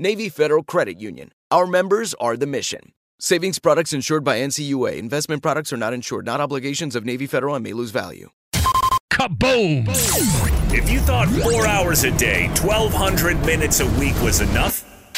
Navy Federal Credit Union. Our members are the mission. Savings products insured by NCUA. Investment products are not insured, not obligations of Navy Federal and may lose value. Kaboom! If you thought four hours a day, 1,200 minutes a week was enough,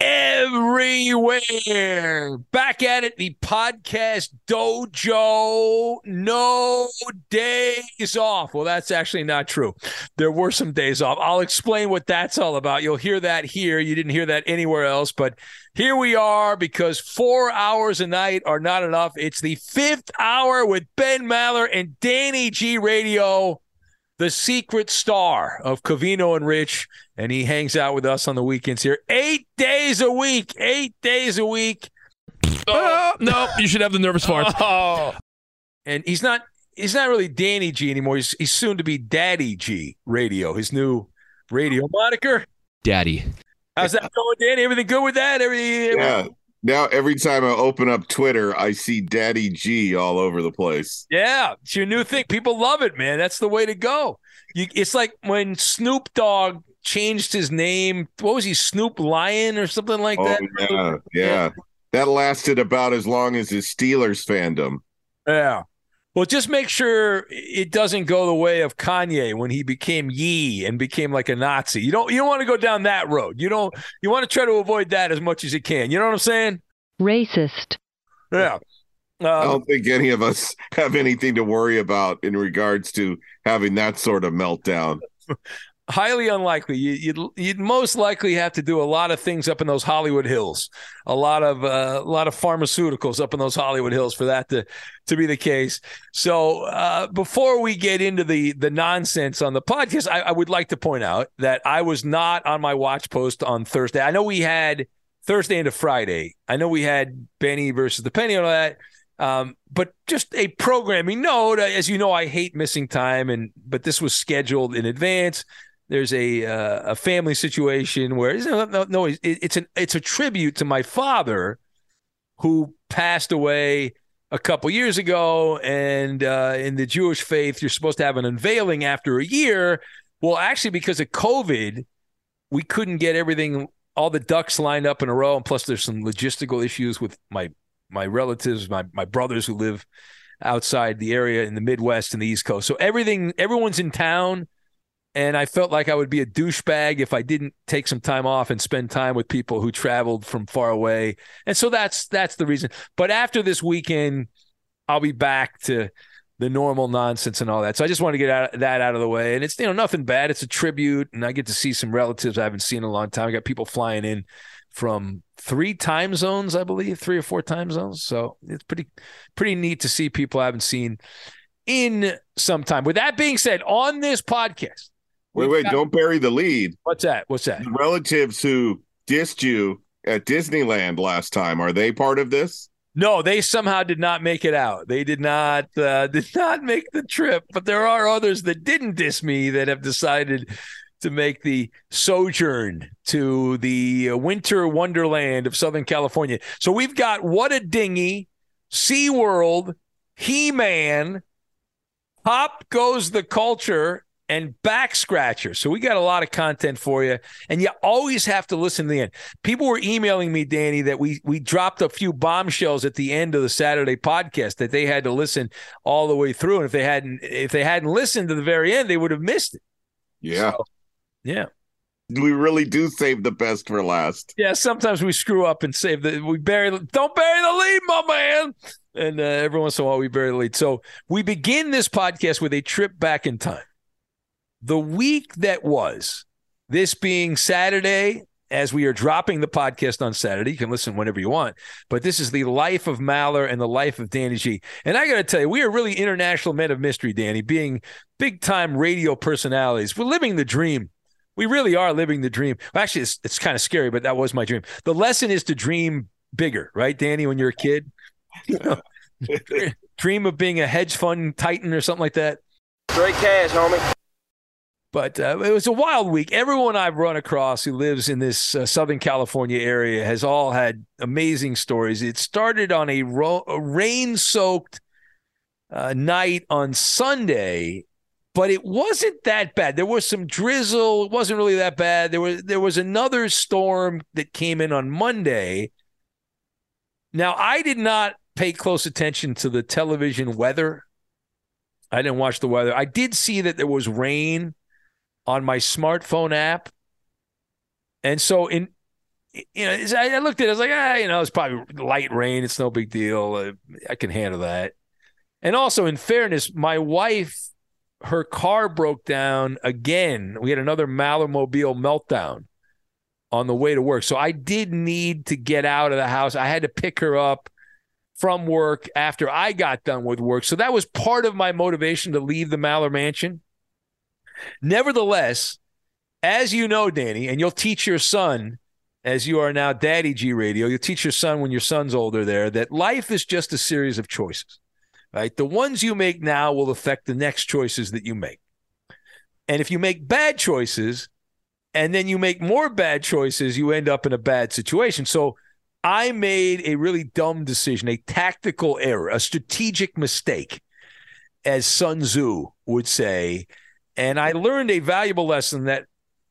everywhere. Back at it, the podcast dojo. No days off. Well, that's actually not true. There were some days off. I'll explain what that's all about. You'll hear that here. You didn't hear that anywhere else, but here we are because four hours a night are not enough. It's the fifth hour with Ben Maller and Danny G Radio the secret star of Covino and Rich, and he hangs out with us on the weekends here. Eight days a week, eight days a week. Oh, no, you should have the nervous farts. Oh. And he's not he's not really Danny G anymore. He's he's soon to be Daddy G Radio, his new radio moniker. Daddy. How's that going, Danny? Everything good with that? Everything Yeah. Now every time I open up Twitter, I see Daddy G all over the place. Yeah, it's your new thing. People love it, man. That's the way to go. You, it's like when Snoop Dogg changed his name. What was he, Snoop Lion or something like Oh that? yeah, yeah. That lasted about as long as his Steelers fandom. Yeah. Well, just make sure it doesn't go the way of Kanye when he became Ye and became like a Nazi. You don't you don't want to go down that road. You don't you want to try to avoid that as much as you can. You know what I'm saying? Racist. Yeah. I Uh, don't think any of us have anything to worry about in regards to having that sort of meltdown. highly unlikely. You, you'd you'd most likely have to do a lot of things up in those Hollywood hills, a lot of uh, a lot of pharmaceuticals up in those Hollywood hills for that to to be the case. So uh, before we get into the the nonsense on the podcast, I, I would like to point out that I was not on my watch post on Thursday. I know we had Thursday into Friday. I know we had Benny versus the Penny and all that. Um, but just a programming note, as you know, I hate missing time, and but this was scheduled in advance. There's a uh, a family situation where no, no, no it, it's an it's a tribute to my father, who passed away a couple years ago. And uh, in the Jewish faith, you're supposed to have an unveiling after a year. Well, actually, because of COVID, we couldn't get everything, all the ducks lined up in a row. And plus, there's some logistical issues with my my relatives, my my brothers who live outside the area in the Midwest and the East Coast. So everything, everyone's in town. And I felt like I would be a douchebag if I didn't take some time off and spend time with people who traveled from far away. And so that's that's the reason. But after this weekend, I'll be back to the normal nonsense and all that. So I just want to get out, that out of the way. And it's you know nothing bad. It's a tribute, and I get to see some relatives I haven't seen in a long time. I got people flying in from three time zones, I believe, three or four time zones. So it's pretty pretty neat to see people I haven't seen in some time. With that being said, on this podcast, Wait, wait, don't bury the lead. What's that? What's that? The relatives who dissed you at Disneyland last time, are they part of this? No, they somehow did not make it out. They did not uh, did not make the trip, but there are others that didn't diss me that have decided to make the sojourn to the winter wonderland of Southern California. So we've got What a Dinghy, SeaWorld, He-Man, Pop Goes the Culture, and back scratcher. So we got a lot of content for you, and you always have to listen to the end. People were emailing me, Danny, that we we dropped a few bombshells at the end of the Saturday podcast that they had to listen all the way through, and if they hadn't if they hadn't listened to the very end, they would have missed it. Yeah, so, yeah. We really do save the best for last. Yeah, sometimes we screw up and save the we bury don't bury the lead, my man. And uh, every once in a while we bury the lead. So we begin this podcast with a trip back in time the week that was, this being Saturday, as we are dropping the podcast on Saturday, you can listen whenever you want. But this is the life of Maller and the life of Danny G. And I got to tell you, we are really international men of mystery, Danny, being big time radio personalities. We're living the dream. We really are living the dream. Actually, it's, it's kind of scary, but that was my dream. The lesson is to dream bigger, right, Danny, when you're a kid? You know, dream of being a hedge fund titan or something like that. Straight cash, homie. But uh, it was a wild week. Everyone I've run across who lives in this uh, Southern California area has all had amazing stories. It started on a, ro- a rain soaked uh, night on Sunday, but it wasn't that bad. There was some drizzle. It wasn't really that bad. There was there was another storm that came in on Monday. Now I did not pay close attention to the television weather. I didn't watch the weather. I did see that there was rain on my smartphone app. And so in you know, I looked at it, I was like, ah, you know, it's probably light rain. It's no big deal. Uh, I can handle that. And also, in fairness, my wife, her car broke down again. We had another Mallermobile meltdown on the way to work. So I did need to get out of the house. I had to pick her up from work after I got done with work. So that was part of my motivation to leave the Maller Mansion. Nevertheless, as you know, Danny, and you'll teach your son, as you are now Daddy G Radio, you'll teach your son when your son's older there that life is just a series of choices, right? The ones you make now will affect the next choices that you make. And if you make bad choices and then you make more bad choices, you end up in a bad situation. So I made a really dumb decision, a tactical error, a strategic mistake, as Sun Tzu would say and I learned a valuable lesson that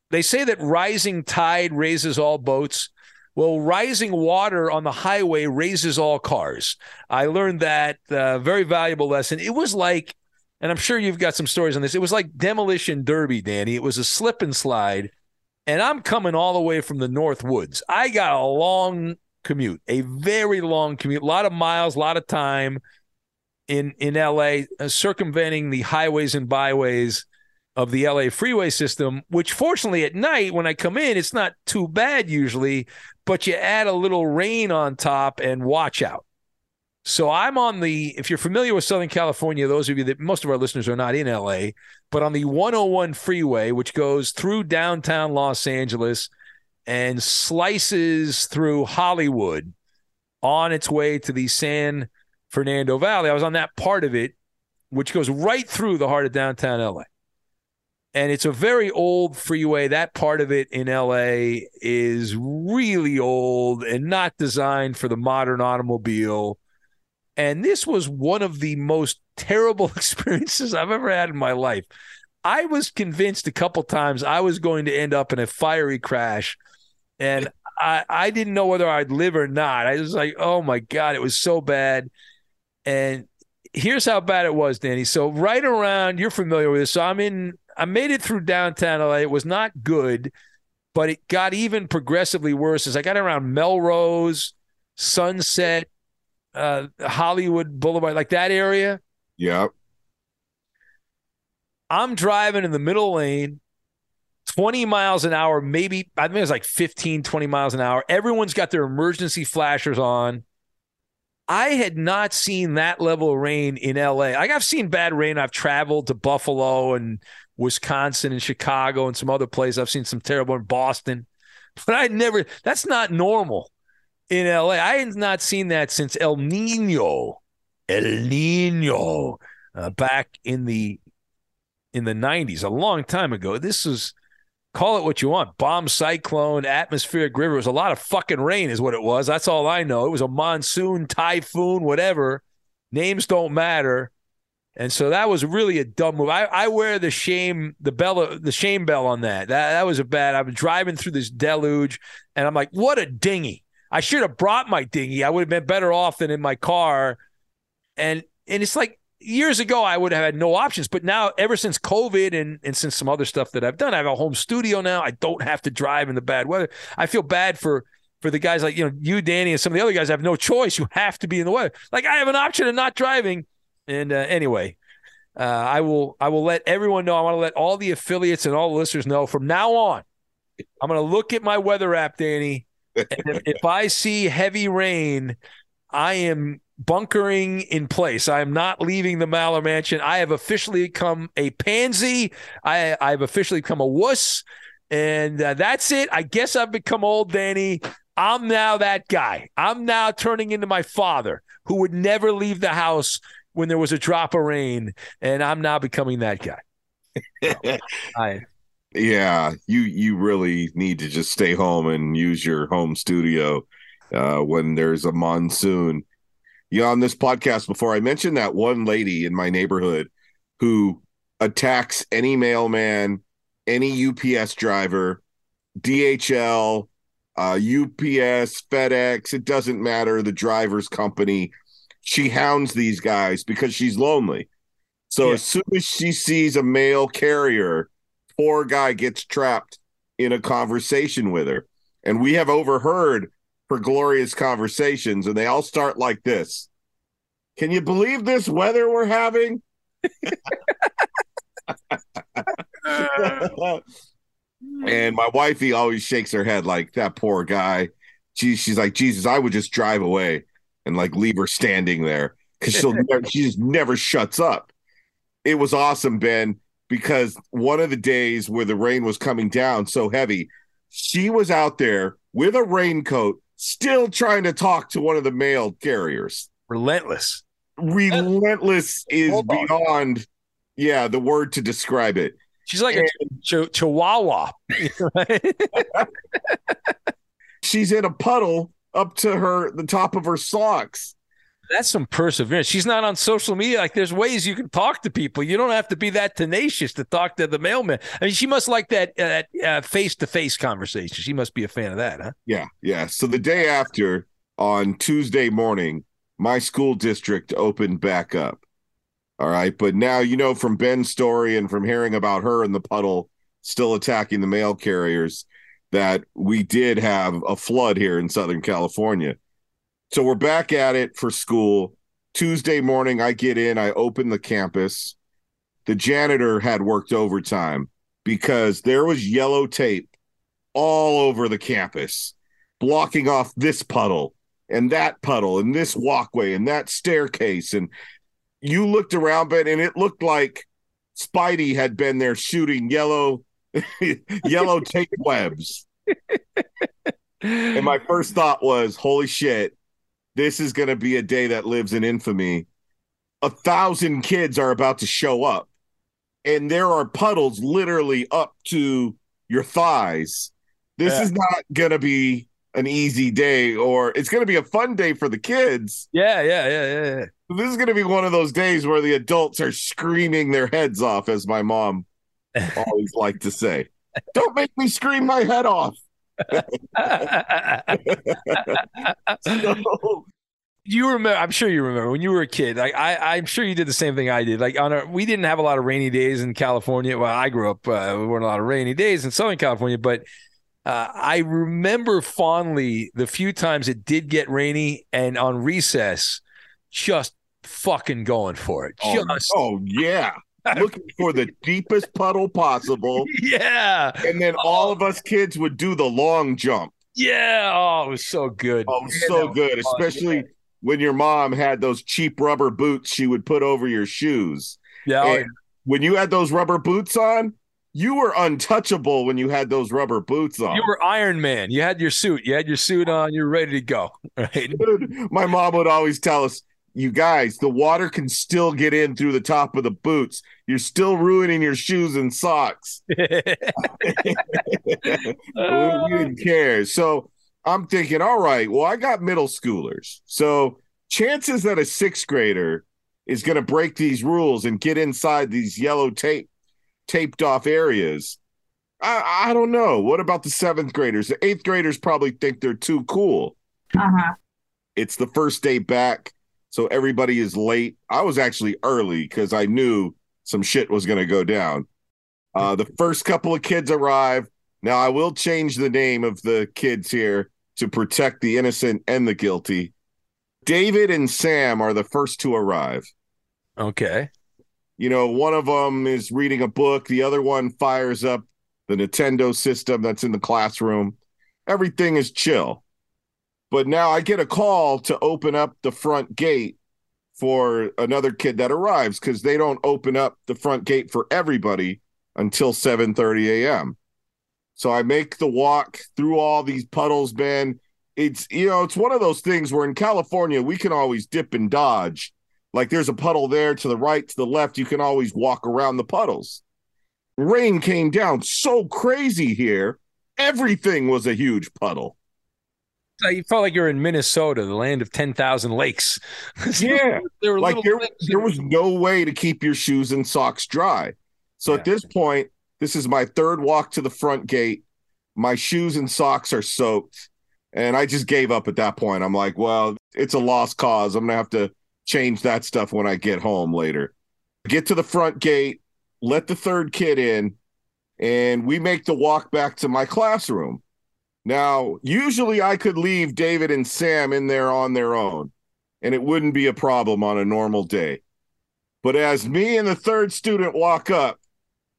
they say that rising tide raises all boats. Well, rising water on the highway raises all cars. I learned that uh, very valuable lesson. It was like, and I'm sure you've got some stories on this. It was like demolition derby, Danny. It was a slip and slide, and I'm coming all the way from the North Woods. I got a long commute, a very long commute, a lot of miles, a lot of time in in LA, uh, circumventing the highways and byways of the LA freeway system, which fortunately at night when I come in, it's not too bad usually, but you add a little rain on top and watch out. So I'm on the, if you're familiar with Southern California, those of you that most of our listeners are not in LA, but on the 101 freeway, which goes through downtown Los Angeles and slices through Hollywood on its way to the San Fernando Valley. I was on that part of it, which goes right through the heart of downtown LA and it's a very old freeway. That part of it in LA is really old and not designed for the modern automobile. And this was one of the most terrible experiences I've ever had in my life. I was convinced a couple times I was going to end up in a fiery crash. And I, I didn't know whether I'd live or not. I was like, oh my God, it was so bad. And here's how bad it was, Danny. So right around, you're familiar with this. So I'm in. I made it through downtown LA. It was not good, but it got even progressively worse as I got around Melrose, Sunset, uh, Hollywood Boulevard, like that area. Yep. I'm driving in the middle lane, 20 miles an hour, maybe, I think it's like 15, 20 miles an hour. Everyone's got their emergency flashers on. I had not seen that level of rain in LA. Like I've seen bad rain. I've traveled to Buffalo and Wisconsin and Chicago and some other places. I've seen some terrible in Boston, but I never, that's not normal in LA. I had not seen that since El Nino, El Nino, uh, back in the in the 90s, a long time ago. This is call it what you want. Bomb cyclone, atmospheric river. It was a lot of fucking rain, is what it was. That's all I know. It was a monsoon, typhoon, whatever. Names don't matter. And so that was really a dumb move. I, I wear the shame, the bell, the shame bell on that. That that was a bad. Been driving through this deluge, and I'm like, what a dinghy. I should have brought my dinghy. I would have been better off than in my car. And and it's like years ago I would have had no options, but now ever since COVID and and since some other stuff that I've done, I have a home studio now. I don't have to drive in the bad weather. I feel bad for for the guys like you know you, Danny, and some of the other guys have no choice. You have to be in the weather. Like I have an option of not driving. And uh, anyway, uh, I will I will let everyone know. I want to let all the affiliates and all the listeners know from now on. I'm going to look at my weather app, Danny. And if, if I see heavy rain, I am bunkering in place. I am not leaving the Maller Mansion. I have officially become a pansy. I I've officially become a wuss, and uh, that's it. I guess I've become old, Danny. I'm now that guy. I'm now turning into my father, who would never leave the house when there was a drop of rain, and I'm now becoming that guy. I, yeah, you you really need to just stay home and use your home studio uh, when there's a monsoon. Yeah, on this podcast before I mentioned that one lady in my neighborhood who attacks any mailman, any UPS driver, DHL, uh, UPS, FedEx, it doesn't matter, the driver's company. She hounds these guys because she's lonely. So Yeah. as soon as she sees a male carrier, poor guy gets trapped in a conversation with her. And we have overheard her glorious conversations, and they all start like this. Can you believe this weather we're having? and my wifey always shakes her head like that poor guy. She, she's like, Jesus, I would just drive away and like leave her standing there because she'll never, she just never shuts up. It was awesome, Ben, because one of the days where the rain was coming down so heavy, she was out there with a raincoat, still trying to talk to one of the mail carriers. relentless. Relentless is beyond, yeah, the word to describe it. She's like a ch- chihuahua. She's in a puddle up to her the top of her socks. That's some perseverance. She's not on social media. Like, there's ways you can talk to people. You don't have to be that tenacious to talk to the mailman. I mean, she must like that uh, face-to-face conversation. She must be a fan of that, huh? Yeah, yeah. So the day after, on Tuesday morning, my school district opened back up. All right. But now, you know, from Ben's story and from hearing about her in the puddle still attacking the mail carriers, that we did have a flood here in Southern California. So we're back at it for school. Tuesday morning, I get in, I open the campus. The janitor had worked overtime because there was yellow tape all over the campus, blocking off this puddle and that puddle and this walkway and that staircase. And you looked around, Ben, and it looked like Spidey had been there shooting yellow, yellow tape webs. And my first thought was, holy shit, this is going to be a day that lives in infamy. A thousand kids are about to show up, and there are puddles literally up to your thighs. This Yeah. is not going to be an easy day, or it's going to be a fun day for the kids. Yeah, yeah, yeah, yeah. yeah. This is going to be one of those days where the adults are screaming their heads off, as my mom always like to say. Don't make me scream my head off. So, You remember? I'm sure you remember when you were a kid. Like I, I'm sure you did the same thing I did. Like on a, we didn't have a lot of rainy days in California. Well, I grew up. Uh, there weren't a lot of rainy days in Southern California, but uh, I remember fondly the few times it did get rainy, and on recess, just fucking going for it. Oh, Just oh yeah. Looking for the deepest puddle possible. yeah, And then all of us kids would do the long jump. yeah. Oh, it was so good. Oh, Man, so was good, fun. especially when your mom had those cheap rubber boots she would put over your shoes. Yeah, oh, And when you had those rubber boots on, you were untouchable when you had those rubber boots on. you were Iron Man. You had your suit. You had your suit on. You're ready to go. Right. Dude, my mom would always tell us, you guys, the water can still get in through the top of the boots. You're still ruining your shoes and socks. we, we didn't care. So I'm thinking, all right, well, I got middle schoolers. So chances that a sixth grader is going to break these rules and get inside these yellow tape taped off areas. I, I don't know. What about the seventh graders? The eighth graders probably think they're too cool. Uh-huh. It's the first day back, so everybody is late. I was actually early because I knew some shit was going to go down. Uh, the first couple of kids arrive. Now, I will change the name of the kids here to protect the innocent and the guilty. David and Sam are the first to arrive. Okay. You know, one of them is reading a book, the other one fires up the Nintendo system that's in the classroom. Everything is chill. But now I get a call to open up the front gate for another kid that arrives because they don't open up the front gate for everybody until 7:30 a.m. So I make the walk through all these puddles, man. It's you know, it's one of those things where in California we can always dip and dodge. Like there's a puddle there to the right, to the left, you can always walk around the puddles. Rain came down so crazy here. Everything was a huge puddle. So you felt like you're in Minnesota, the land of 10,000 lakes. Yeah. there were like there, there was no way to keep your shoes and socks dry. So at this point, this is my third walk to the front gate. My shoes and socks are soaked. And I just gave up at that point. I'm like, well, it's a lost cause. I'm going to have to change that stuff when I get home later. Get to the front gate, let the third kid in, and we make the walk back to my classroom. Now, usually I could leave David and Sam in there on their own, and it wouldn't be a problem on a normal day. But as me and the third student walk up,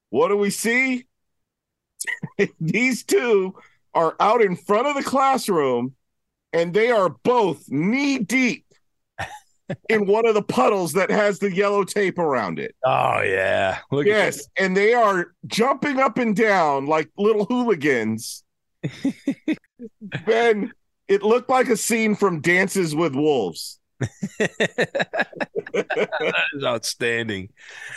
what do we see? These two are out in front of the classroom, and they are both knee deep in one of the puddles that has the yellow tape around it. Oh, yeah. Look yes, and they are jumping up and down like little hooligans. Ben, it looked like a scene from Dances with Wolves. that is outstanding.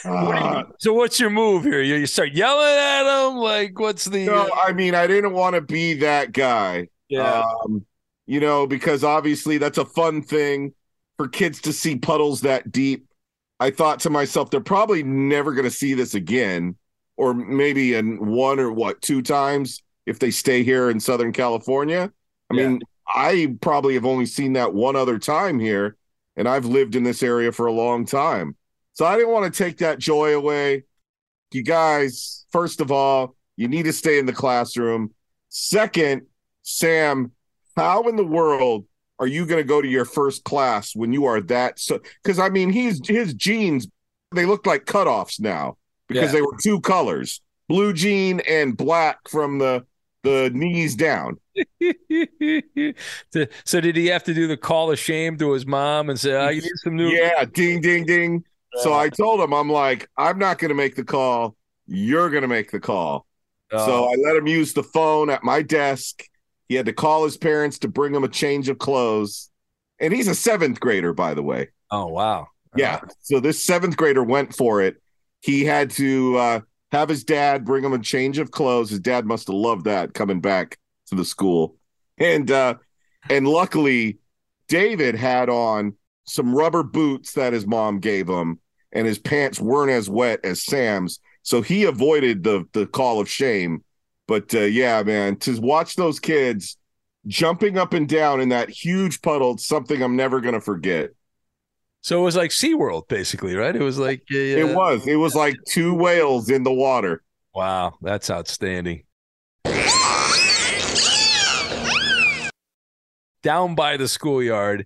What you- Uh, so what's your move here? You, you start yelling at them? Like, what's the... no, uh, I mean, I didn't want to be that guy. yeah. Um, you know, because obviously that's a fun thing for kids to see puddles that deep. I thought to myself, they're probably never going to see this again, or maybe in one or what, two times if they stay here in Southern California. I Yeah. mean, I probably have only seen that one other time here, and I've lived in this area for a long time. So I didn't want to take that joy away. You guys, first of all, you need to stay in the classroom. Second, Sam, how in the world are you going to go to your first class when you are that so because I mean he's his jeans they look like cutoffs now because Yeah. they were two colors, blue jean and black from the the knees down. So- did he have to do the call of shame to his mom and say, "I need some new"? Yeah, ding ding ding. So I told him I'm like I'm not going to make the call. You're going to make the call. So Oh, I let him use the phone at my desk. He had to call his parents to bring him a change of clothes. And he's a seventh grader, by the way. oh wow. Yeah. So this seventh grader went for it. He had to uh, have his dad bring him a change of clothes. His dad must have loved that coming back to the school. And uh, and luckily, David had on some rubber boots that his mom gave him, and his pants weren't as wet as Sam's. So he avoided the the call of shame. But uh, yeah, man, to watch those kids jumping up and down in that huge puddle, something I'm never going to forget. So it was like SeaWorld, basically, right? It was like It was. It was like two whales in the water. Wow, that's outstanding. Down by the schoolyard.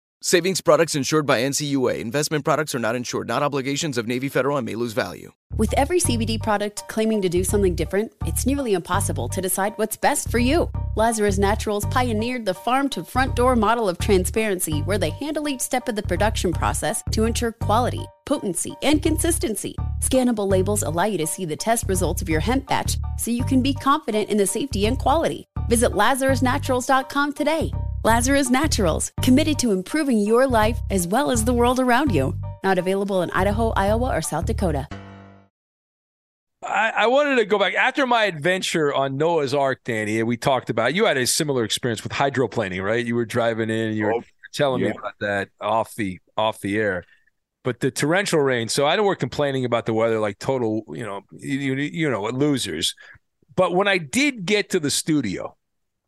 Savings products insured by NCUA. Investment products are not insured, not obligations of Navy Federal and may lose value. With every CBD product claiming to do something different, it's nearly impossible to decide what's best for you. Lazarus Naturals pioneered the farm to front door model of transparency where they handle each step of the production process to ensure quality, potency, and consistency. Scannable labels allow you to see the test results of your hemp batch so you can be confident in the safety and quality. Visit LazarusNaturals.com today. Lazarus Naturals, committed to improving your life as well as the world around you. Not available in Idaho, Iowa, or South Dakota. I, I wanted to go back after my adventure on Noah's Ark, Danny. And we talked about you had a similar experience with hydroplaning, right? You were driving in, you were Oh, telling yeah. me about that off the off the air. But the torrential rain. So I know we're complaining about the weather like total, you know, you, you know, losers. But when I did get to the studio,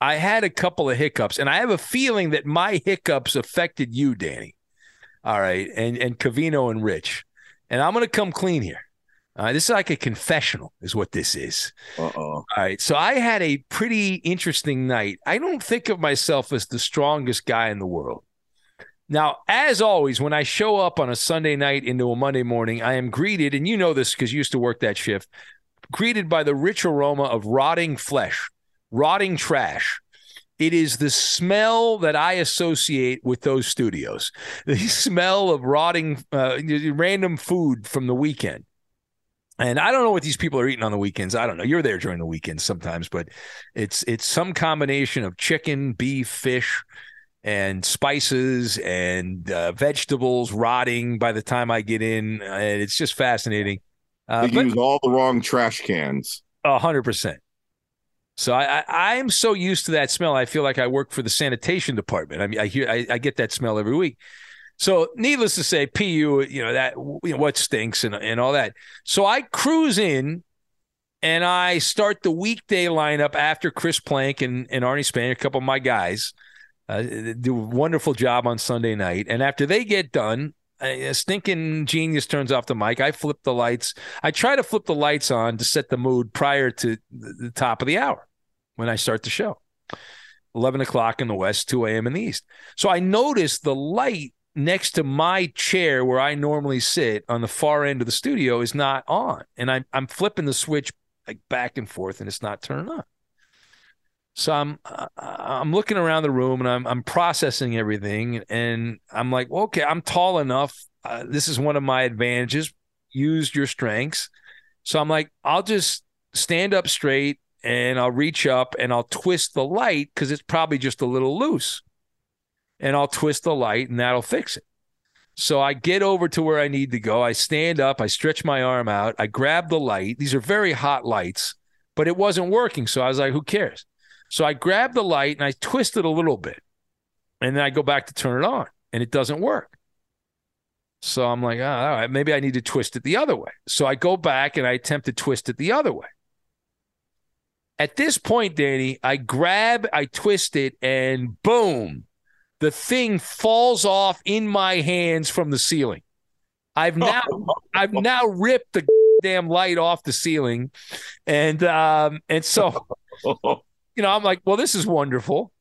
I had a couple of hiccups, and I have a feeling that my hiccups affected you, Danny. All right, and and Covino and Rich, and I'm going to come clean here. Uh, this is like a confessional, is what this is. Uh oh. All right, so I had a pretty interesting night. I don't think of myself as the strongest guy in the world. Now, as always, when I show up on a Sunday night into a Monday morning, I am greeted, and you know this because you used to work that shift, greeted by the rich aroma of rotting flesh, rotting trash. It is the smell that I associate with those studios. The smell of rotting, uh, random food from the weekend. And I don't know what these people are eating on the weekends. I don't know. You're there during the weekends sometimes, but it's it's some combination of chicken, beef, fish, and spices and uh, vegetables rotting by the time I get in. And it's just fascinating. Uh, They but- use all the wrong trash cans. a hundred percent. So I, I I'm so used to that smell. I feel like I work for the sanitation department. I mean, I hear I, I get that smell every week. So needless to say, PU, you know that you know what stinks and and all that. So I cruise in, and I start the weekday lineup after Chris Plank and and Arnie Spanier, a couple of my guys, uh, do a wonderful job on Sunday night. And after they get done, a stinking genius turns off the mic. I flip the lights. I try to flip the lights on to set the mood prior to the top of the hour when I start the show. 11 o'clock in the west, 2 a.m. in the east. So I noticed the light next to my chair where I normally sit on the far end of the studio is not on. And I'm, I'm flipping the switch like back and forth and it's not turning on. So I'm I'm looking around the room and I'm I'm processing everything and I'm like, okay, I'm tall enough. Uh, this is one of my advantages. Use your strengths. So I'm like, I'll just stand up straight and I'll reach up and I'll twist the light because it's probably just a little loose. And I'll twist the light and that'll fix it. So I get over to where I need to go. I stand up, I stretch my arm out, I grab the light. These are very hot lights, but it wasn't working. So I was like, who cares? So I grab the light and I twist it a little bit. And then I go back to turn it on and it doesn't work. So I'm like, oh, all right, maybe I need to twist it the other way. So I go back and I attempt to twist it the other way. At this point, Danny, I grab, I twist it, and boom, the thing falls off in my hands from the ceiling. I've now I've now ripped the damn light off the ceiling, and um and so you know I'm like, well, this is wonderful,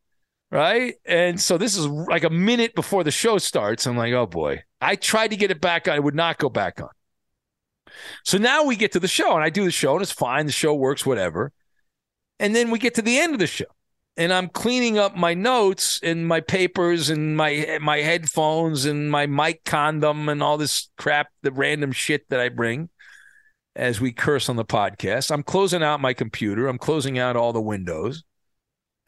right? And so this is like a minute before the show starts. I'm like, oh boy, I tried to get it back on, it would not go back on. So now we get to the show, and I do the show, and it's fine. The show works, whatever. And then we get to the end of the show, and I'm cleaning up my notes and my papers and my my headphones and my mic condom and all this crap, the random shit that I bring as we curse on the podcast. I'm closing out my computer. I'm closing out all the windows.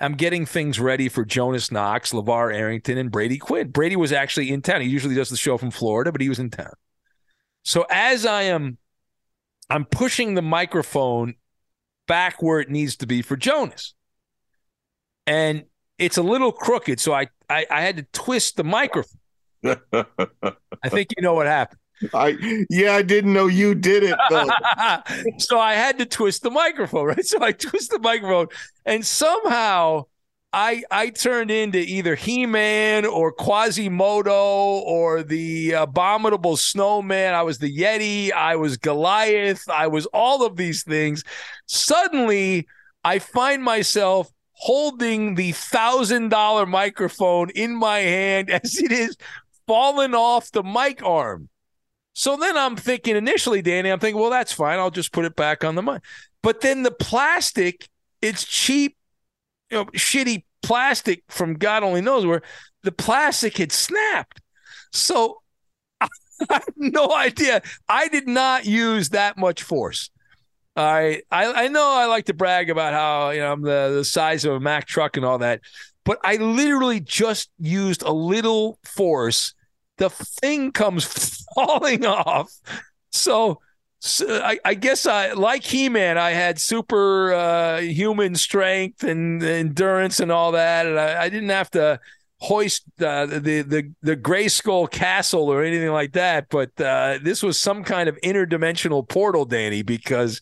I'm getting things ready for Jonas Knox, LaVar Arrington, and Brady Quinn. Brady was actually in town. He usually does the show from Florida, but he was in town. So as I am I'm pushing the microphone back where it needs to be for Jonas. And it's a little crooked, so I I, I had to twist the microphone. I think you know what happened. I yeah, I didn't know you did it. so I had to twist the microphone, right? So I twist the microphone, and somehow I I turned into either He Man or Quasimodo or the abominable snowman. I was the Yeti. I was Goliath. I was all of these things. Suddenly, I find myself holding the thousand dollar microphone in my hand as it is falling off the mic arm. So then I'm thinking initially, Danny, I'm thinking, well, that's fine. I'll just put it back on the mic. But then the plastic, it's cheap, you know, shitty plastic from God only knows where. The plastic had snapped. So I have no idea. I did not use that much force. I, I I know I like to brag about how you know I'm the, the size of a Mack truck and all that, but I literally just used a little force the thing comes falling off. So, so I, I, guess I like He-Man. I had super uh, human strength and endurance and all that, and I, I didn't have to hoist uh, the the the Grayskull Castle or anything like that. But uh, this was some kind of interdimensional portal, Danny, because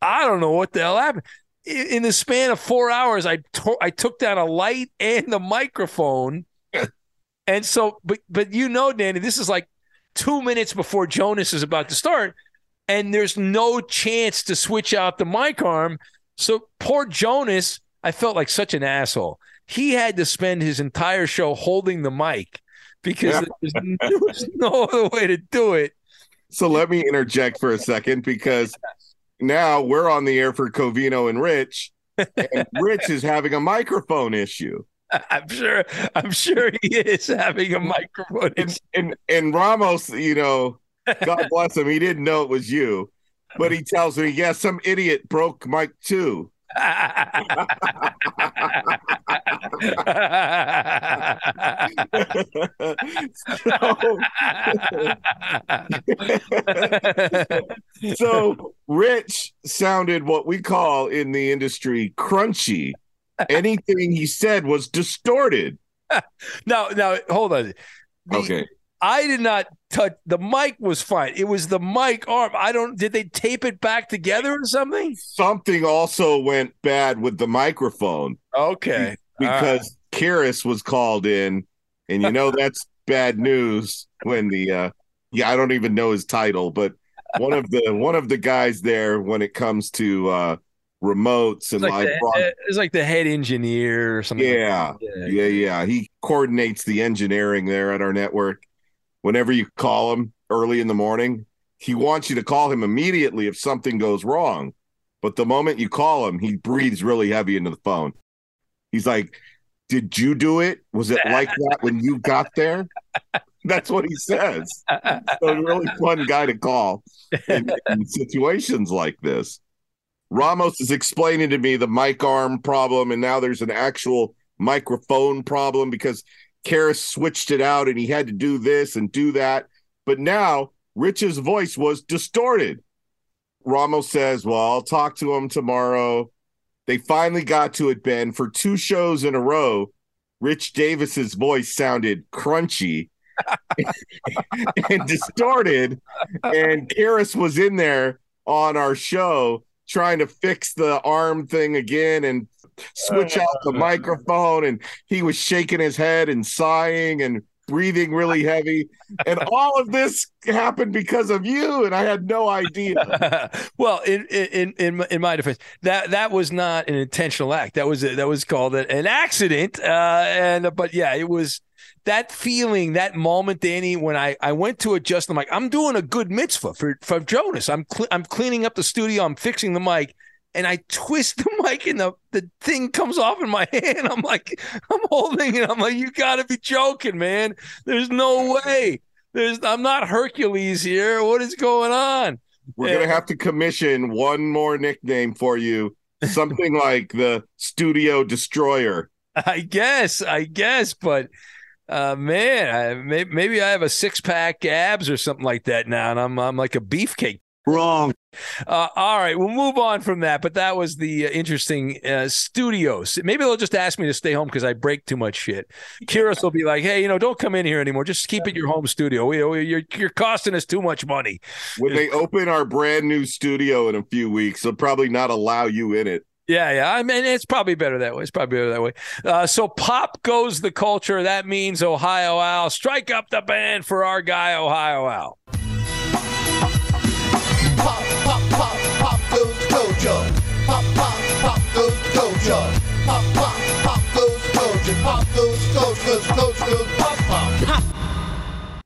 I don't know what the hell happened. In, in the span of four hours, I to- I took down a light and the microphone and so, but but you know, Danny, this is like two minutes before Jonas is about to start, and there's no chance to switch out the mic arm. So poor Jonas, I felt like such an asshole. He had to spend his entire show holding the mic because yeah. there's, there was no other way to do it. So let me interject for a second because now we're on the air for Covino and Rich, and Rich is having a microphone issue. I'm sure. I'm sure he is having a microphone. And, and, and Ramos, you know, God bless him, he didn't know it was you, but he tells me, yeah, some idiot broke Mike too. so, so Rich sounded what we call in the industry crunchy anything he said was distorted. now, now, hold on. The, okay. I did not touch the mic was fine. It was the mic arm. I don't did they tape it back together or something? Something also went bad with the microphone. Okay. Because right. Karis was called in, and you know that's bad news when the uh yeah, I don't even know his title, but one of the one of the guys there when it comes to uh remotes and like the, it's like the head engineer or something. Yeah, like yeah, yeah, yeah. He coordinates the engineering there at our network. Whenever you call him early in the morning, he wants you to call him immediately if something goes wrong. But the moment you call him, he breathes really heavy into the phone. He's like, "Did you do it? Was it like that when you got there?" That's what he says. So a really fun guy to call in, in situations like this. Ramos is explaining to me the mic arm problem, and now there's an actual microphone problem because Karis switched it out and he had to do this and do that. But now Rich's voice was distorted. Ramos says, Well, I'll talk to him tomorrow. They finally got to it, Ben. For two shows in a row, Rich Davis's voice sounded crunchy. and distorted. And Karis was in there on our show trying to fix the arm thing again and switch out the microphone. And he was shaking his head and sighing and breathing really heavy. And all of this happened because of you. And I had no idea. well, in in in in my defense, that that was not an intentional act. That was a, that was called an accident. Uh, and but yeah, it was that feeling, that moment, Danny, when I, I went to adjust the mic, I'm doing a good mitzvah for, for Jonas. I'm cl- I'm cleaning up the studio, I'm fixing the mic, and I twist the mic and the, the thing comes off in my hand. I'm like, I'm holding it. I'm like, you gotta be joking, man. There's no way. There's I'm not Hercules here. What is going on? We're and, gonna have to commission one more nickname for you. Something like the studio destroyer. I guess, I guess, but uh, man, I, may, maybe I have a six pack abs or something like that now, and I'm I'm like a beefcake. Wrong. Uh, all right, we'll move on from that. But that was the uh, interesting uh, studios. Maybe they'll just ask me to stay home because I break too much shit. Curious will be like, "Hey, you know, don't come in here anymore. Just keep it your home studio. We, you're you're costing us too much money." When they open our brand new studio in a few weeks, they'll probably not allow you in it. Yeah, yeah. I mean, it's probably better that way. It's probably better that way. Uh, so pop goes the culture. That means Ohio Al. Strike up the band for our guy, Ohio Al. Pop, pop, pop, pop goes culture. Pop, pop, pop goes culture. Pop, pop, pop goes culture. Pop goes. Culture goes pop, pop. pop.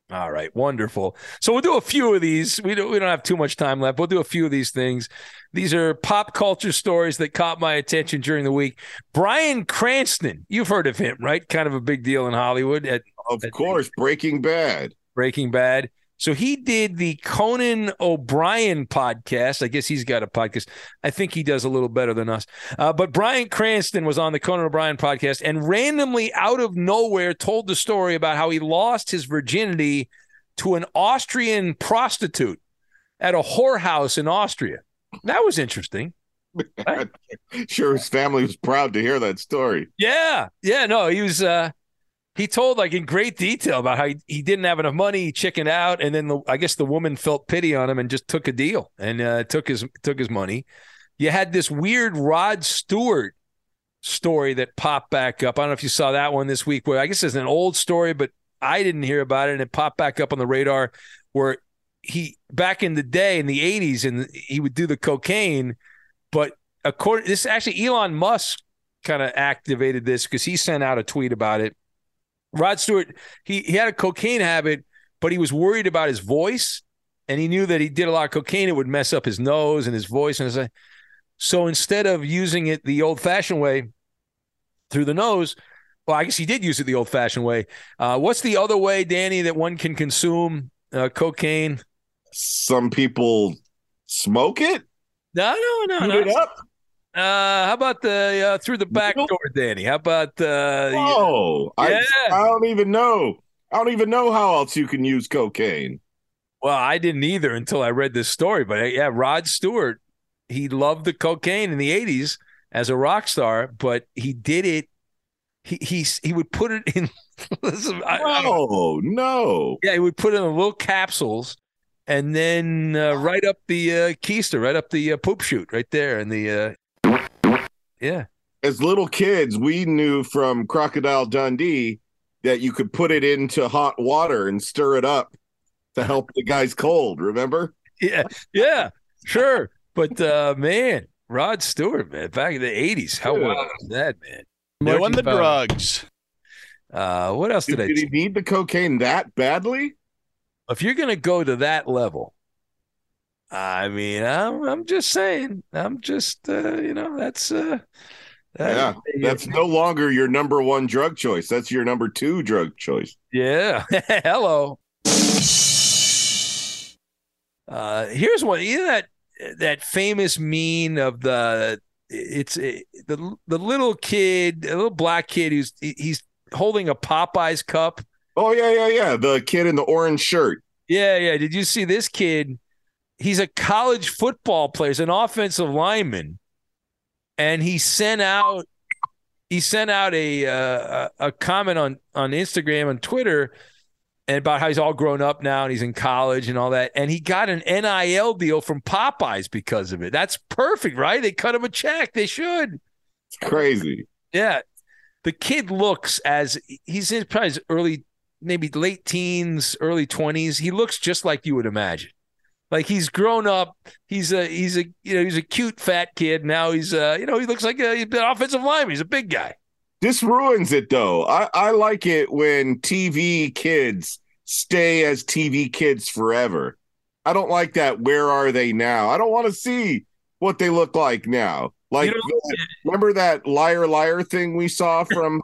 All right, wonderful. So we'll do a few of these. We don't we don't have too much time left. We'll do a few of these things. These are pop culture stories that caught my attention during the week. Bryan Cranston, you've heard of him, right? Kind of a big deal in Hollywood. At, of at course, Breaking Bad. Breaking Bad. So he did the Conan O'Brien podcast. I guess he's got a podcast. I think he does a little better than us. Uh, but Bryan Cranston was on the Conan O'Brien podcast and randomly out of nowhere told the story about how he lost his virginity to an Austrian prostitute at a whorehouse in Austria. That was interesting. Right? sure his family was proud to hear that story. Yeah. Yeah. No, he was uh he told like in great detail about how he, he didn't have enough money, he chickened out, and then the, I guess the woman felt pity on him and just took a deal and uh, took his took his money. You had this weird Rod Stewart story that popped back up. I don't know if you saw that one this week. Where I guess it's an old story, but I didn't hear about it, and it popped back up on the radar. Where he back in the day in the '80s, and he would do the cocaine, but according this actually Elon Musk kind of activated this because he sent out a tweet about it Rod Stewart, he, he had a cocaine habit, but he was worried about his voice. And he knew that he did a lot of cocaine, it would mess up his nose and his voice. And so instead of using it the old fashioned way through the nose, well, I guess he did use it the old fashioned way. Uh, what's the other way, Danny, that one can consume uh, cocaine? Some people smoke it. No, no, no, no. it up. Uh, how about the uh, through the back door, Danny? How about uh, oh, yeah. I, I don't even know. I don't even know how else you can use cocaine. Well, I didn't either until I read this story. But uh, yeah, Rod Stewart, he loved the cocaine in the '80s as a rock star, but he did it. He he he would put it in. listen, I, no, no. Yeah, he would put it in little capsules, and then uh, right up the uh, keister, right up the uh, poop chute, right there, and the uh, yeah. As little kids, we knew from Crocodile Dundee that you could put it into hot water and stir it up to help the guys cold. Remember? Yeah, yeah, sure. But uh, man, Rod Stewart, man, back in the '80s, how yeah. wild was that, man? Knowing the drugs. Uh, what else did, did I? Did he need the cocaine that badly? If you're gonna go to that level, I mean, I'm, I'm just saying. I'm just, uh, you know, that's. Uh, yeah, that's no longer your number one drug choice. That's your number two drug choice. Yeah. Hello. Uh, here's one. You know that that famous meme of the it's it, the the little kid, a little black kid who's he's holding a Popeyes cup. Oh yeah, yeah, yeah. The kid in the orange shirt. Yeah, yeah. Did you see this kid? He's a college football player, he's an offensive lineman, and he sent out he sent out a uh, a comment on on Instagram and Twitter and about how he's all grown up now and he's in college and all that. And he got an NIL deal from Popeyes because of it. That's perfect, right? They cut him a check. They should. It's crazy. Yeah. The kid looks as he's in probably his early, maybe late teens, early 20s. He looks just like you would imagine. Like he's grown up. He's a he's a you know he's a cute fat kid. Now he's uh you know he looks like a, he's an offensive lineman. He's a big guy. This ruins it though. I, I like it when TV kids stay as TV kids forever. I don't like that. Where are they now? I don't want to see what they look like now. Like, remember that liar liar thing we saw from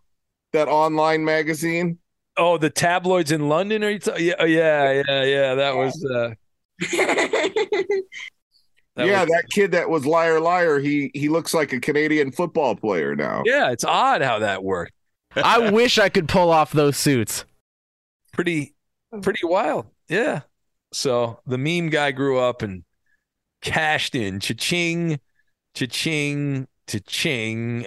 that online magazine? Oh, the tabloids in London? Are you? T- yeah, yeah, yeah, yeah. That was. Uh... That yeah, was, that kid that was liar liar. He he looks like a Canadian football player now. Yeah, it's odd how that worked. I wish I could pull off those suits. Pretty pretty wild. Yeah. So the meme guy grew up and cashed in. Cha-ching, cha-ching, cha-ching.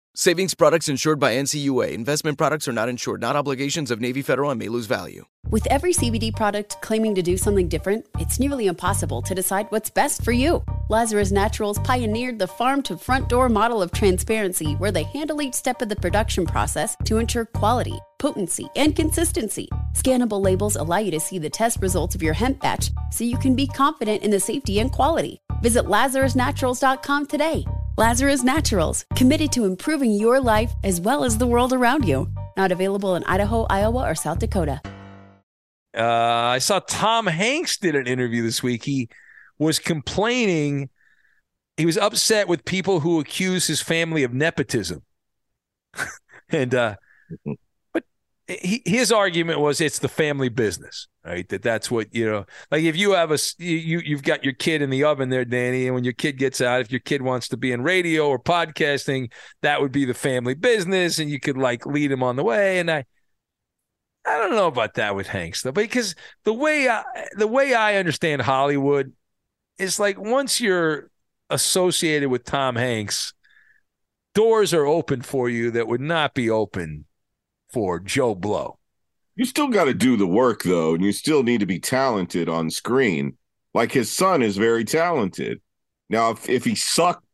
Savings products insured by NCUA. Investment products are not insured, not obligations of Navy Federal and may lose value. With every CBD product claiming to do something different, it's nearly impossible to decide what's best for you. Lazarus Naturals pioneered the farm to front door model of transparency where they handle each step of the production process to ensure quality, potency, and consistency. Scannable labels allow you to see the test results of your hemp batch so you can be confident in the safety and quality. Visit LazarusNaturals.com today. Lazarus Naturals, committed to improving your life as well as the world around you. Not available in Idaho, Iowa, or South Dakota. Uh, I saw Tom Hanks did an interview this week. He was complaining. He was upset with people who accuse his family of nepotism. and uh, but he, his argument was it's the family business right? That that's what you know. Like if you have a you you've got your kid in the oven there, Danny, and when your kid gets out, if your kid wants to be in radio or podcasting, that would be the family business, and you could like lead him on the way. And I, I don't know about that with Hanks though, because the way I the way I understand Hollywood is like once you're associated with Tom Hanks, doors are open for you that would not be open for Joe Blow. You still got to do the work though, and you still need to be talented on screen. Like his son is very talented. Now, if if he sucked,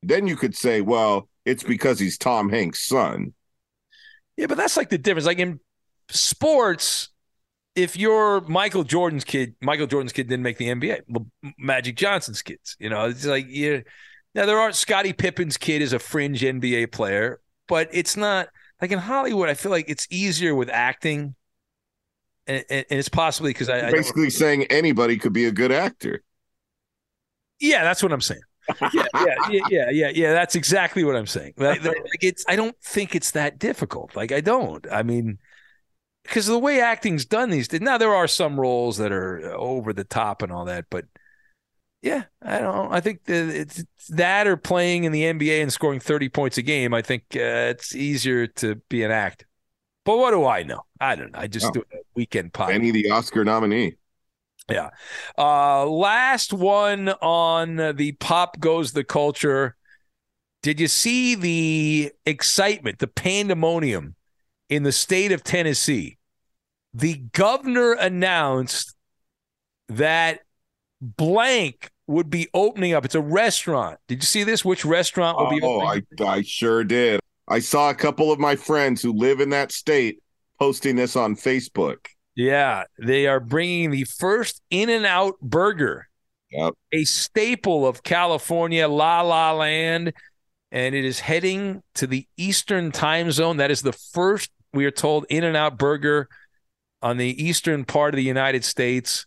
then you could say, well, it's because he's Tom Hanks' son. Yeah, but that's like the difference. Like in sports, if you're Michael Jordan's kid, Michael Jordan's kid didn't make the NBA. Magic Johnson's kids, you know, it's like you. Now there aren't Scottie Pippen's kid is a fringe NBA player, but it's not like in Hollywood. I feel like it's easier with acting and, and it's possibly because I basically saying anybody could be a good actor. Yeah, that's what I'm saying. yeah, yeah, yeah, yeah, yeah, That's exactly what I'm saying. Like, like it's, I don't think it's that difficult. Like, I don't. I mean, because the way acting's done these days. Now there are some roles that are over the top and all that, but yeah, I don't. I think it's that or playing in the NBA and scoring 30 points a game. I think uh, it's easier to be an actor. But what do I know? I don't know. I just oh. do a weekend podcast. Any the Oscar nominee. Yeah. Uh, last one on the pop goes the culture. Did you see the excitement, the pandemonium in the state of Tennessee? The governor announced that blank would be opening up. It's a restaurant. Did you see this? Which restaurant will be Oh, opening? I, I sure did. I saw a couple of my friends who live in that state posting this on Facebook. Yeah, they are bringing the first In and Out burger, Yep. a staple of California, La La Land, and it is heading to the Eastern time zone. That is the first, we are told, In and Out burger on the eastern part of the United States.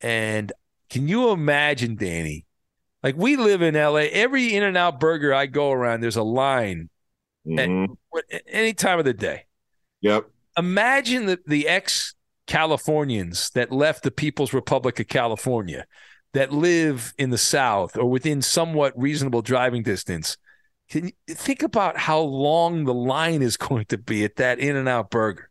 And can you imagine, Danny? Like we live in LA, every In and Out burger I go around, there's a line Mhm. at any time of the day. Yep. Imagine the, the ex Californians that left the People's Republic of California that live in the South or within somewhat reasonable driving distance. Can you think about how long the line is going to be at that In and Out burger?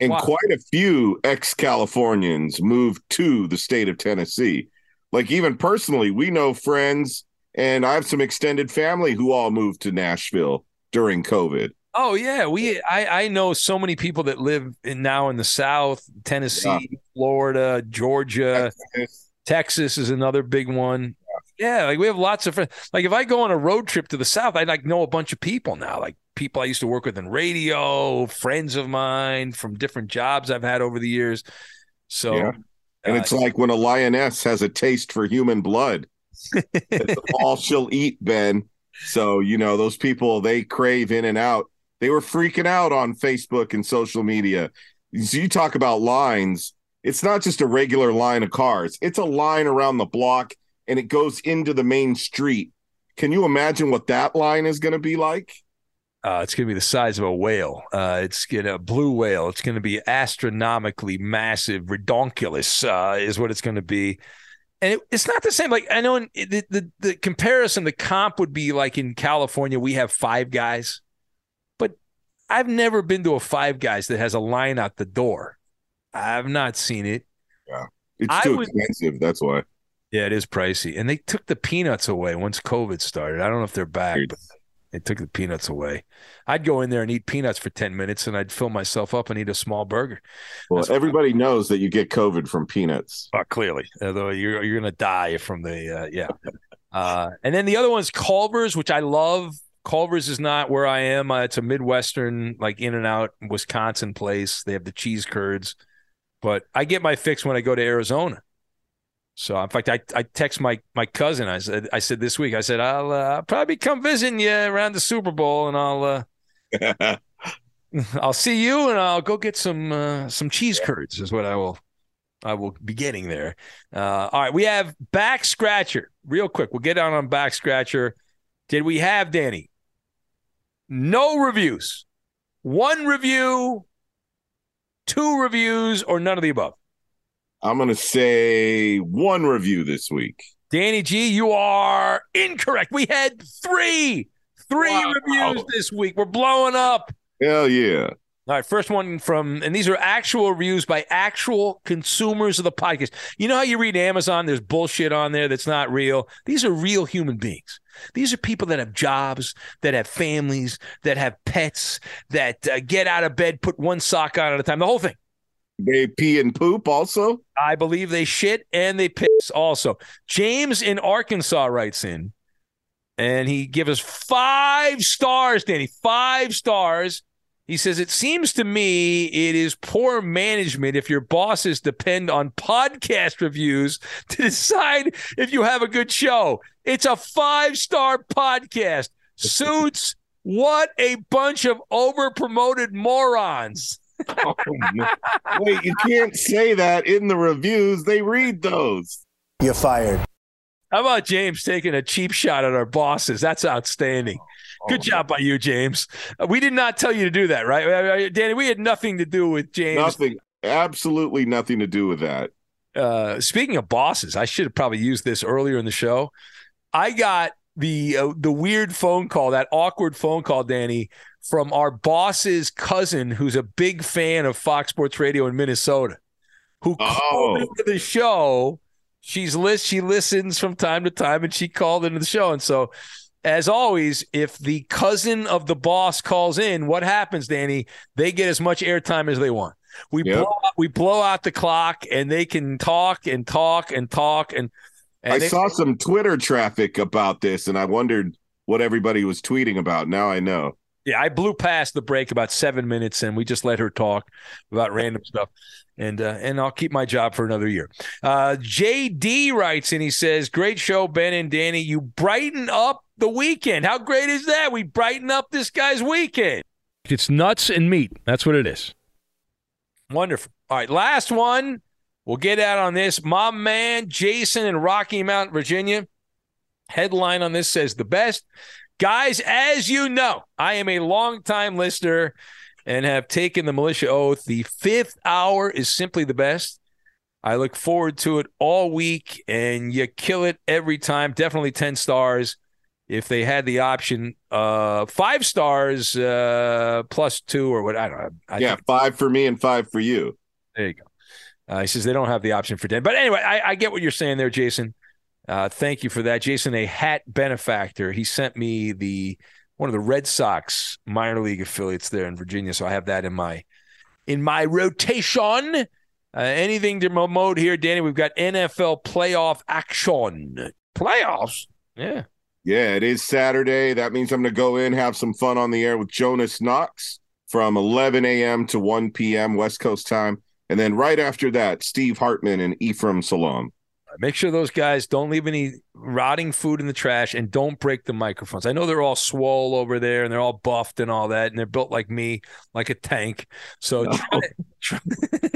And Wow. quite a few ex Californians moved to the state of Tennessee. Like, even personally, we know friends, and I have some extended family who all moved to Nashville during COVID. Oh yeah, we I I know so many people that live in now in the South, Tennessee, Florida, Georgia, Texas is another big one. Yeah, like we have lots of friends. Like if I go on a road trip to the South, I like know a bunch of people now. Like people I used to work with in radio, friends of mine from different jobs I've had over the years. So Yeah. And uh, it's like when a lioness has a taste for human blood. All she'll eat, Ben. So, you know, those people, they crave in and out. They were freaking out on Facebook and social media. So you talk about lines. It's not just a regular line of cars, it's a line around the block and it goes into the main street. Can you imagine what that line is going to be like? Uh, it's going to be the size of a whale. Uh, it's going to a blue whale. It's going to be astronomically massive, redonkulous uh, is what it's going to be. And it, it's not the same. Like I know in, the, the the comparison, the comp would be like in California, we have five guys, but I've never been to a five guys that has a line out the door. I've not seen it. Yeah, it's too expensive. That's why. Yeah, it is pricey, and they took the peanuts away once COVID started. I don't know if they're back, but they took the peanuts away. I'd go in there and eat peanuts for ten minutes, and I'd fill myself up and eat a small burger. Well, everybody knows that you get COVID from peanuts. Uh, clearly, although you're you're gonna die from the uh, yeah. Uh, and then the other one's Culver's, which I love. Culver's is not where I am. Uh, it's a Midwestern, like in and out Wisconsin place. They have the cheese curds, but I get my fix when I go to Arizona. So in fact, I, I text my my cousin. I said I said this week. I said I'll, uh, I'll probably come visit you around the Super Bowl, and I'll uh, I'll see you, and I'll go get some uh, some cheese curds. Is what I will I will be getting there. Uh, all right, we have back scratcher. Real quick, we'll get on on back scratcher. Did we have Danny? No reviews. One review, two reviews, or none of the above. I'm going to say one review this week. Danny G, you are incorrect. We had three, three reviews this week. We're blowing up. Hell yeah. All right, first one from, and these are actual reviews by actual consumers of the podcast. You know how you read Amazon, there's bullshit on there that's not real. These are real human beings. These are people that have jobs, that have families, that have pets, that uh, get out of bed, put one sock on at a time, the whole thing. They pee and poop also? I believe they shit and they piss also. James in Arkansas writes in and he gives us five stars, Danny, five stars. He says, It seems to me it is poor management if your bosses depend on podcast reviews to decide if you have a good show. It's a five star podcast. Suits, what a bunch of over promoted morons. Oh. Wait, you can't say that in the reviews. They read those. You're fired. How about James taking a cheap shot at our bosses? That's outstanding. Good job by you, James. Uh, we did not tell you to do that, right? Uh, Danny, we had nothing to do with James. Nothing, absolutely nothing to do with that. Uh, speaking of bosses, I should have probably used this earlier in the show. I got the uh, the weird phone call, that awkward phone call, Danny, from our boss's cousin, who's a big fan of Fox Sports Radio in Minnesota, who Oh. called into the show. She's list she listens from time to time, and she called into the show. And so, as always, if the cousin of the boss calls in, what happens, Danny? They get as much airtime as they want. We Yep. blow out, we blow out the clock, and they can talk and talk and talk and. and I they- saw some Twitter traffic about this, and I wondered what everybody was tweeting about. Now I know. Yeah, I blew past the break about seven minutes, and we just let her talk about random stuff, and uh, and I'll keep my job for another year. Uh, JD writes and he says, "Great show, Ben and Danny. You brighten up the weekend. How great is that? We brighten up this guy's weekend. It's nuts and meat. That's what it is. Wonderful. All right, last one. We'll get out on this. My man Jason in Rocky Mount, Virginia. Headline on this says the best. Guys, as you know, I am a longtime listener and have taken the militia oath. The fifth hour is simply the best. I look forward to it all week, and you kill it every time. Definitely 10 stars if they had the option. Uh, five stars uh, plus two or what? I don't know. I yeah, think- five for me and five for you. there you go. Uh, he says they don't have the option for 10. But anyway, I, I get what you're saying there, Jason. Uh, thank you for that. Jason, a hat benefactor. He sent me the one of the Red Sox minor league affiliates there in Virginia. So I have that in my in my rotation. Uh, anything to promote here, Danny? We've got NFL playoff action. Playoffs? Yeah. Yeah, it is Saturday. That means I'm going to go in, have some fun on the air with Jonas Knox from 11 a.m. to 1 p.m. West Coast time. And then right after that, Steve Hartman and Ephraim Salaam. Make sure those guys don't leave any rotting food in the trash and don't break the microphones. I know they're all swole over there and they're all buffed and all that, and they're built like me, like a tank. So try, try,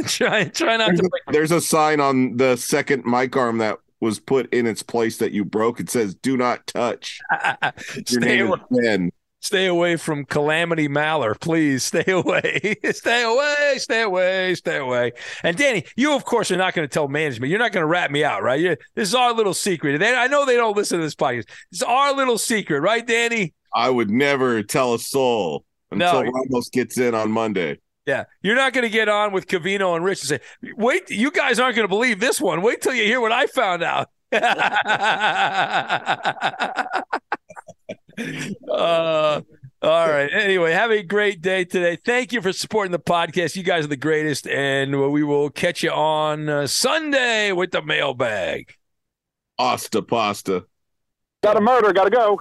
try, try not There's to a, there's a sign on the second mic arm that was put in its place that you broke. It says, Do not touch. Your Stay name away. Stay away from Calamity Maller, please. Stay away, stay away, stay away, stay away. And Danny, you of course are not going to tell management. You're not going to rat me out, right? you this is our little secret. They, I know they don't listen to this podcast. It's our little secret, right, Danny? I would never tell a soul until No. Ramos gets in on Monday. Yeah, you're not going to get on with Covino and Rich and say, "Wait, you guys aren't going to believe this one. Wait till you hear what I found out." uh, all right. Anyway, have a great day today. Thank you for supporting the podcast. You guys are the greatest, and we will catch you on uh, Sunday with the mailbag. Asta pasta. Got a murder, gotta go.